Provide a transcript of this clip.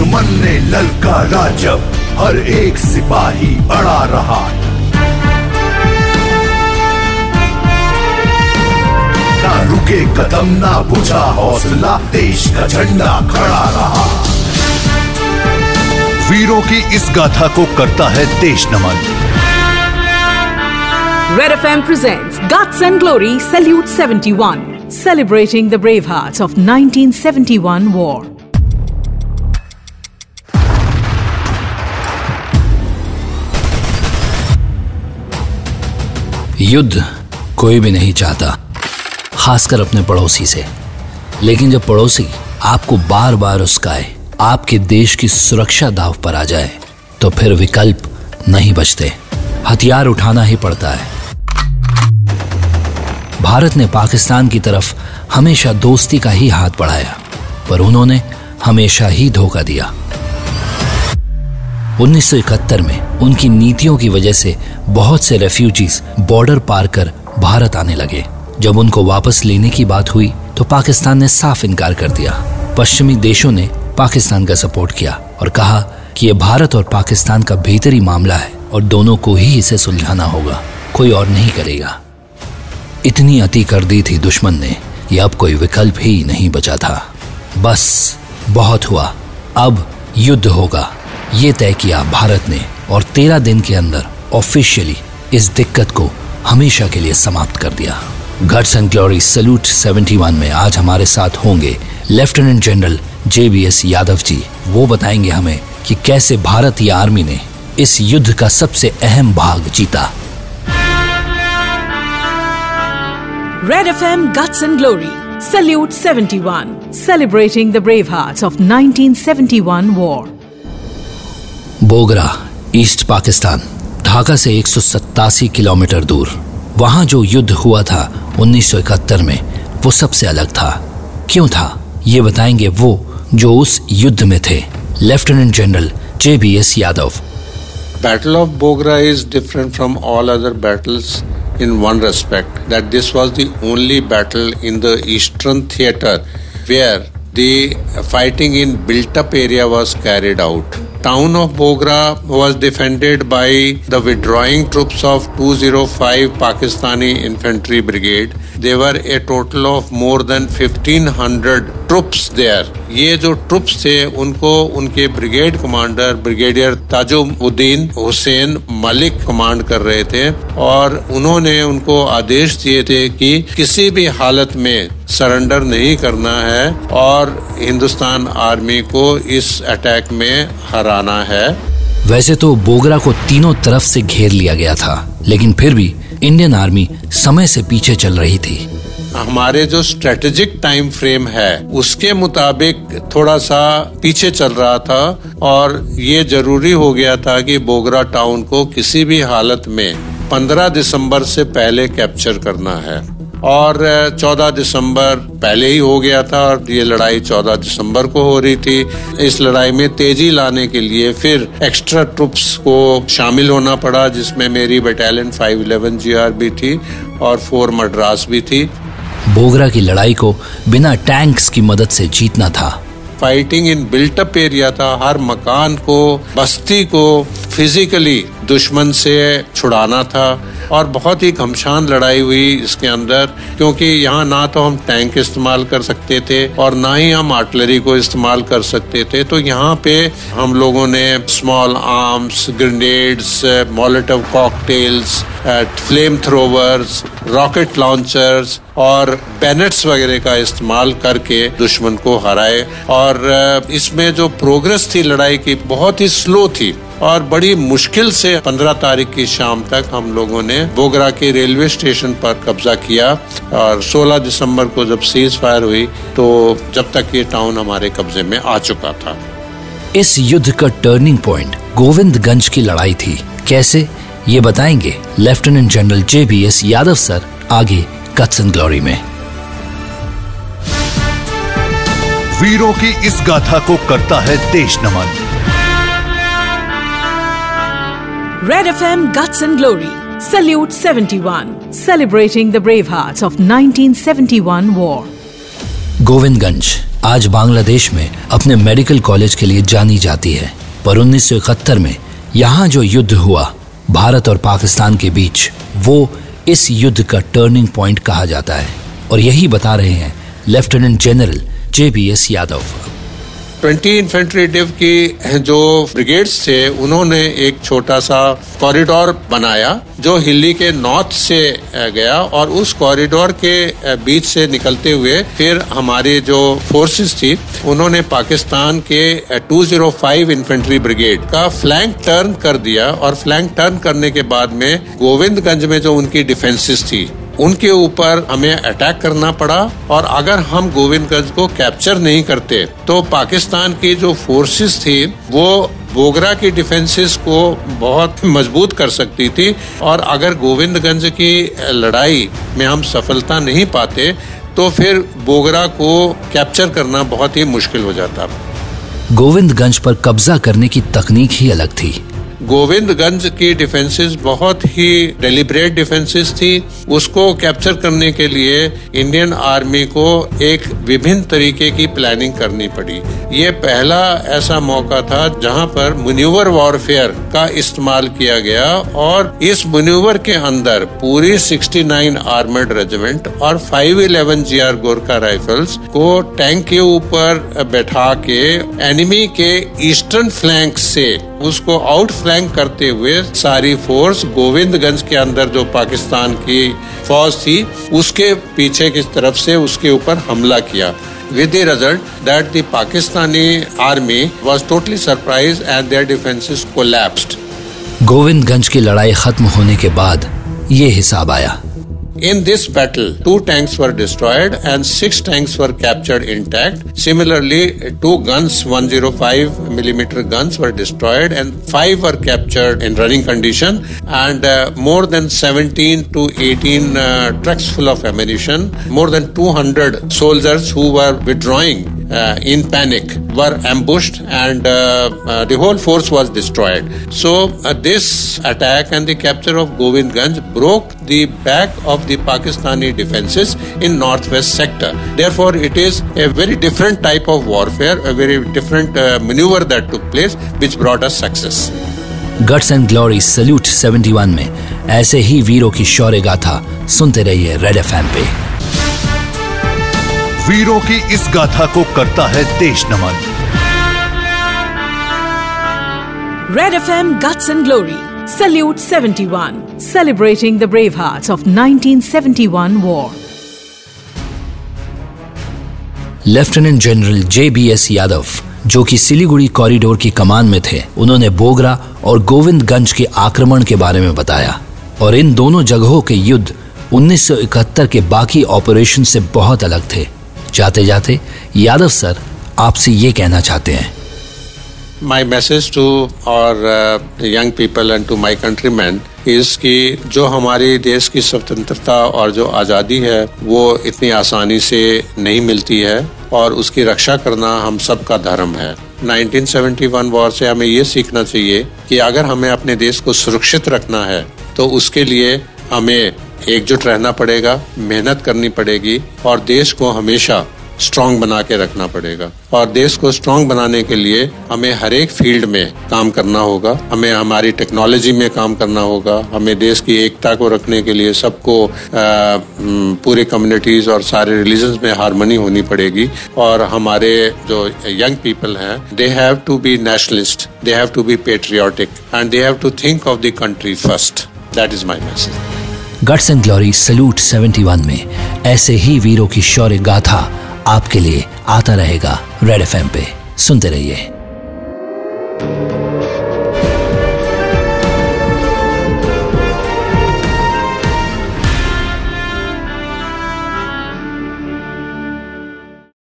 दुश्मन ने ललकारा जब हर एक सिपाही अड़ा रहा ना रुके कदम ना बुझा हौसला देश का झंडा खड़ा रहा वीरों की इस गाथा को करता है देश नमन Red FM presents Guts and Glory Salute 71, celebrating the brave hearts of 1971 war. युद्ध कोई भी नहीं चाहता, खासकर अपने पड़ोसी से। लेकिन जब पड़ोसी आपको बार बार उसकाए आपके देश की सुरक्षा दाव पर आ जाए तो फिर विकल्प नहीं बचते। हथियार उठाना ही पड़ता है। भारत ने पाकिस्तान की तरफ़ हमेशा दोस्ती का ही हाथ बढ़ाया, पर उन्होंने हमेशा ही धोखा दिया। 1971 में उनकी नीतियों की वजह से बहुत से रेफ्यूजीज बॉर्डर पार कर भारत आने लगे। जब उनको वापस लेने की बात हुई तो पाकिस्तान ने साफ़ इनकार कर दिया। पश्चिमी देशों ने पाकिस्तान का सपोर्ट किया और कहा कि यह भारत और पाकिस्तान का भीतरी मामला है और दोनों को ही इसे सुलझाना होगा। कोई और नहीं करेगा। इतनी अति कर दी थी दुश्मन ने कि अब कोई विकल्प ही नहीं बचा था। बस, बहुत हुआ। अब युद्ध होगा। ये तय किया भारत ने और तेरह दिन के अंदर ऑफिशियली इस दिक्कत को हमेशा के लिए समाप्त कर दिया। गट्स एंड ग्लोरी सल्यूट 71 में आज हमारे साथ होंगे lieutenant general J B S Yadav ji. वो बताएँगे हमें कि कैसे भारतीय आर्मी ने इस युद्ध का सबसे अहम भाग जीता। Red FM Guts and Glory Salute 71, celebrating the brave hearts of 1971 war. Bogra, East Pakistan, Dhaka से एक सौ सत्तासी किलोमीटर दूर। वहाँ जो युद्ध हुआ था, उन्नीस सौ इकहत्तर में, वो सबसे अलग था। क्यों था? ये बताएँगे वो जो उस युद्ध में थे। Lieutenant general J B S Yadav. Battle of Bogra is different from all other battles in one respect that this was the only battle in the eastern theatre where the in built up area was carried out town of bogra was defended by the withdrawing troops of 205 pakistani infantry brigade there were a total of more than 1500 troops there ये जो troops थे उनको उनके brigade commander brigadier Tajuddin Hussain Malik command कर रहे थे और उन्होंने उनको आदेश दिए थे कि किसी भी हालत में सरेंडर नहीं करना है और हिंदुस्तान आर्मी को इस अटैक में हराना है। वैसे तो बोगरा को तीनों तरफ़ से घेर लिया गया था लेकिन फिर भी इंडियन आर्मी समय से पीछे चल रही थी। हमारे जो स्ट्रेटेजिक टाइम फ्रेम है उसके मुताबिक थोड़ा सा पीछे चल रहा था और ये ज़रूरी हो गया था कि बोगरा टाउन को किसी भी हालत में 15 दिसंबर से पहले कैप्चर करना है। और 14 दिसंबर पहले ही हो गया था और ये लड़ाई 14 दिसंबर को हो रही थी। इस लड़ाई में तेज़ी लाने के लिए फिर एक्स्ट्रा ट्रुप्स को शामिल होना पड़ा जिसमें मेरी बटालियन 511 जीआर भी थी और फोर मद्रास भी थी। बोगरा की लड़ाई को बिना टैंक्स की मदद से जीतना था। फाइटिंग इन बिल्टअप एरिया था। हर मकान को बस्ती को फिजिकली दुश्मन से छुड़ाना था। और बहुत ही घमशान लड़ाई हुई इसके अंदर, क्योंकि यहाँ ना तो हम टैंक इस्तेमाल कर सकते थे और ना ही हम आर्टलरी को इस्तेमाल कर सकते थे। तो यहाँ पे हम लोगों ने small arms grenades Molotov cocktails flame throwers rocket launchers और बैनेट्स वगैरह का इस्तेमाल करके दुश्मन को हराए। और इसमें जो प्रोग्रेस थी लड़ाई की, बहुत ही स्लो थी। और बड़ी मुश्किल से 15 तारीख की शाम तक हम लोगों ने बोगरा के रेलवे स्टेशन पर कब्जा किया और 16 दिसंबर को जब सीज फायर हुई तो जब तक ये टाउन हमारे कब्जे में आ चुका था। इस युद्ध का टर्निंग पॉइंट गोविंदगंज की लड़ाई थी। कैसे? ये बताएँगे lieutenant general J B S Yadav sir आगे कट्स एंड ग्लोरी में। वीरों की इस गाथा को करता है देश नमन Red FM Guts and Glory. Salute 71, celebrating the brave hearts of 1971 war. Govindganj आज बांग्लादेश में अपने मेडिकल कॉलेज के लिए जानी जाती है। पर 1971 में यहाँ जो युद्ध हुआ भारत और पाकिस्तान के बीच वो इस युद्ध का टर्निंग पॉइंट कहा जाता है। और यही बता रहे हैं lieutenant general J B S Yadav twenty infantry div की जो ब्रिगेड्स थे, उन्होंने एक छोटा सा कॉरिडोर बनाया, जो हिली के नॉर्थ से गया और उस कॉरिडोर के बीच से निकलते हुए फिर हमारी जो फोर्सेस थी, उन्होंने पाकिस्तान के 205 इन्फेंट्री ब्रिगेड का फ्लैंक टर्न कर दिया और फ्लैंक टर्न करने के बाद में गोविंदगंज में जो उनकी डिफेंसेस थी उनके ऊपर हमें अटैक करना पड़ा और अगर हम गोविंदगंज को कैप्चर नहीं करते तो पाकिस्तान की जो फोर्सेस थी, वो बोगरा की डिफेंसेस को बहुत मज़बूत कर सकती थी। और अगर गोविंदगंज की लड़ाई में हम सफलता नहीं पाते तो फिर बोगरा को कैप्चर करना बहुत ही मुश्किल हो जाता। गोविंदगंज पर कब्जा करने की तकनीक ही अलग थी। गोविंदगंज की डिफेंसेस बहुत ही डेलिब्रेट डिफेंसेस थी। उसको कैप्चर करने के लिए इंडियन आर्मी को एक विभिन्न तरीके की प्लानिंग करनी पड़ी। ये पहला ऐसा मौका था जहाँ पर मुन्यूवर वॉरफेयर का इस्तेमाल किया गया और इस मुन्यूवर के अंदर पूरी 69 आर्मर्ड रेजिमेंट और 511 जीआर गोरखा राइफल्स को टैंक के ऊपर बैठा के एनिमी के ईस्टर्न फ्लैंक से उसको आउट फ्लैंक करते हुए सारी फोर्स गोविंदगंज के अंदर जो पाकिस्तान की फौज थी, उसके पीछे की तरफ़ से उसके ऊपर हमला किया with the result that the Pakistani army was totally surprised and their defenses. Govindganj की लड़ाई खत्म होने के बाद ये हिसाब आया In this battle, two tanks were destroyed and six tanks were captured intact. Similarly, two guns, 105 millimeter guns, were destroyed and five were captured in running condition. And uh, more than 17 to 18 uh, trucks full of ammunition, more than 200 soldiers who were withdrawing in panic were ambushed and uh, uh, the whole force was destroyed. So uh, this attack and the capture of Govindganj broke the back of the Pakistani defenses in northwest sector. Therefore, it is a very different type of warfare, a very different uh, maneuver that took place, which brought us success. Guts and glory salute 71 में ऐसे ही वीरों की शौर्य गाथा सुनते रहिए red FM पे वीरों की इस गाथा को करता है देश नमन Red FM Guts and Glory. Salute 71. Celebrating the brave hearts of 1971 war. Lieutenant general J B S Yadav जो कि सिलीगुड़ी कॉरिडोर की कमान में थे उन्होंने बोगरा और गोविंदगंज के आक्रमण के बारे में बताया और इन दोनों जगहों के युद्ध 1971 के बाकी ऑपरेशन से बहुत अलग थे जाते जाते यादव सर आपसे ये कहना चाहते हैं। My message to our young people and to my countryman is कि जो हमारी देश की स्वतंत्रता और जो आज़ादी है, वो इतनी आसानी से नहीं मिलती है और उसकी रक्षा करना हम सब का धर्म है। 1971 वॉर से हमें ये सीखना चाहिए कि अगर हमें अपने देश को सुरक्षित रखना है तो उसके लिए हमें एकजुट रहना पड़ेगा, मेहनत करनी पड़ेगी और देश को हमेशा स्ट्रांग बना के रखना पड़ेगा। और देश को स्ट्रांग बनाने के लिए हमें हर एक फ़ील्ड में काम करना होगा, हमें हमारी टेक्नोलॉजी में काम करना होगा, हमें देश की एकता को रखने के लिए सबको पूरे कम्युनिटीज और सारे रिलीजन में हारमोनी होनी पड़ेगी। और हमारे जो यंग पीपल हैं they have to be nationalist they have to be patriotic and they have to think of the country first that is my message guts and glory salute 71 में ऐसे ही वीरों की शौर्य गाथा आपके लिए आता रहेगा रेड एफएम पे। सुनते रहिए।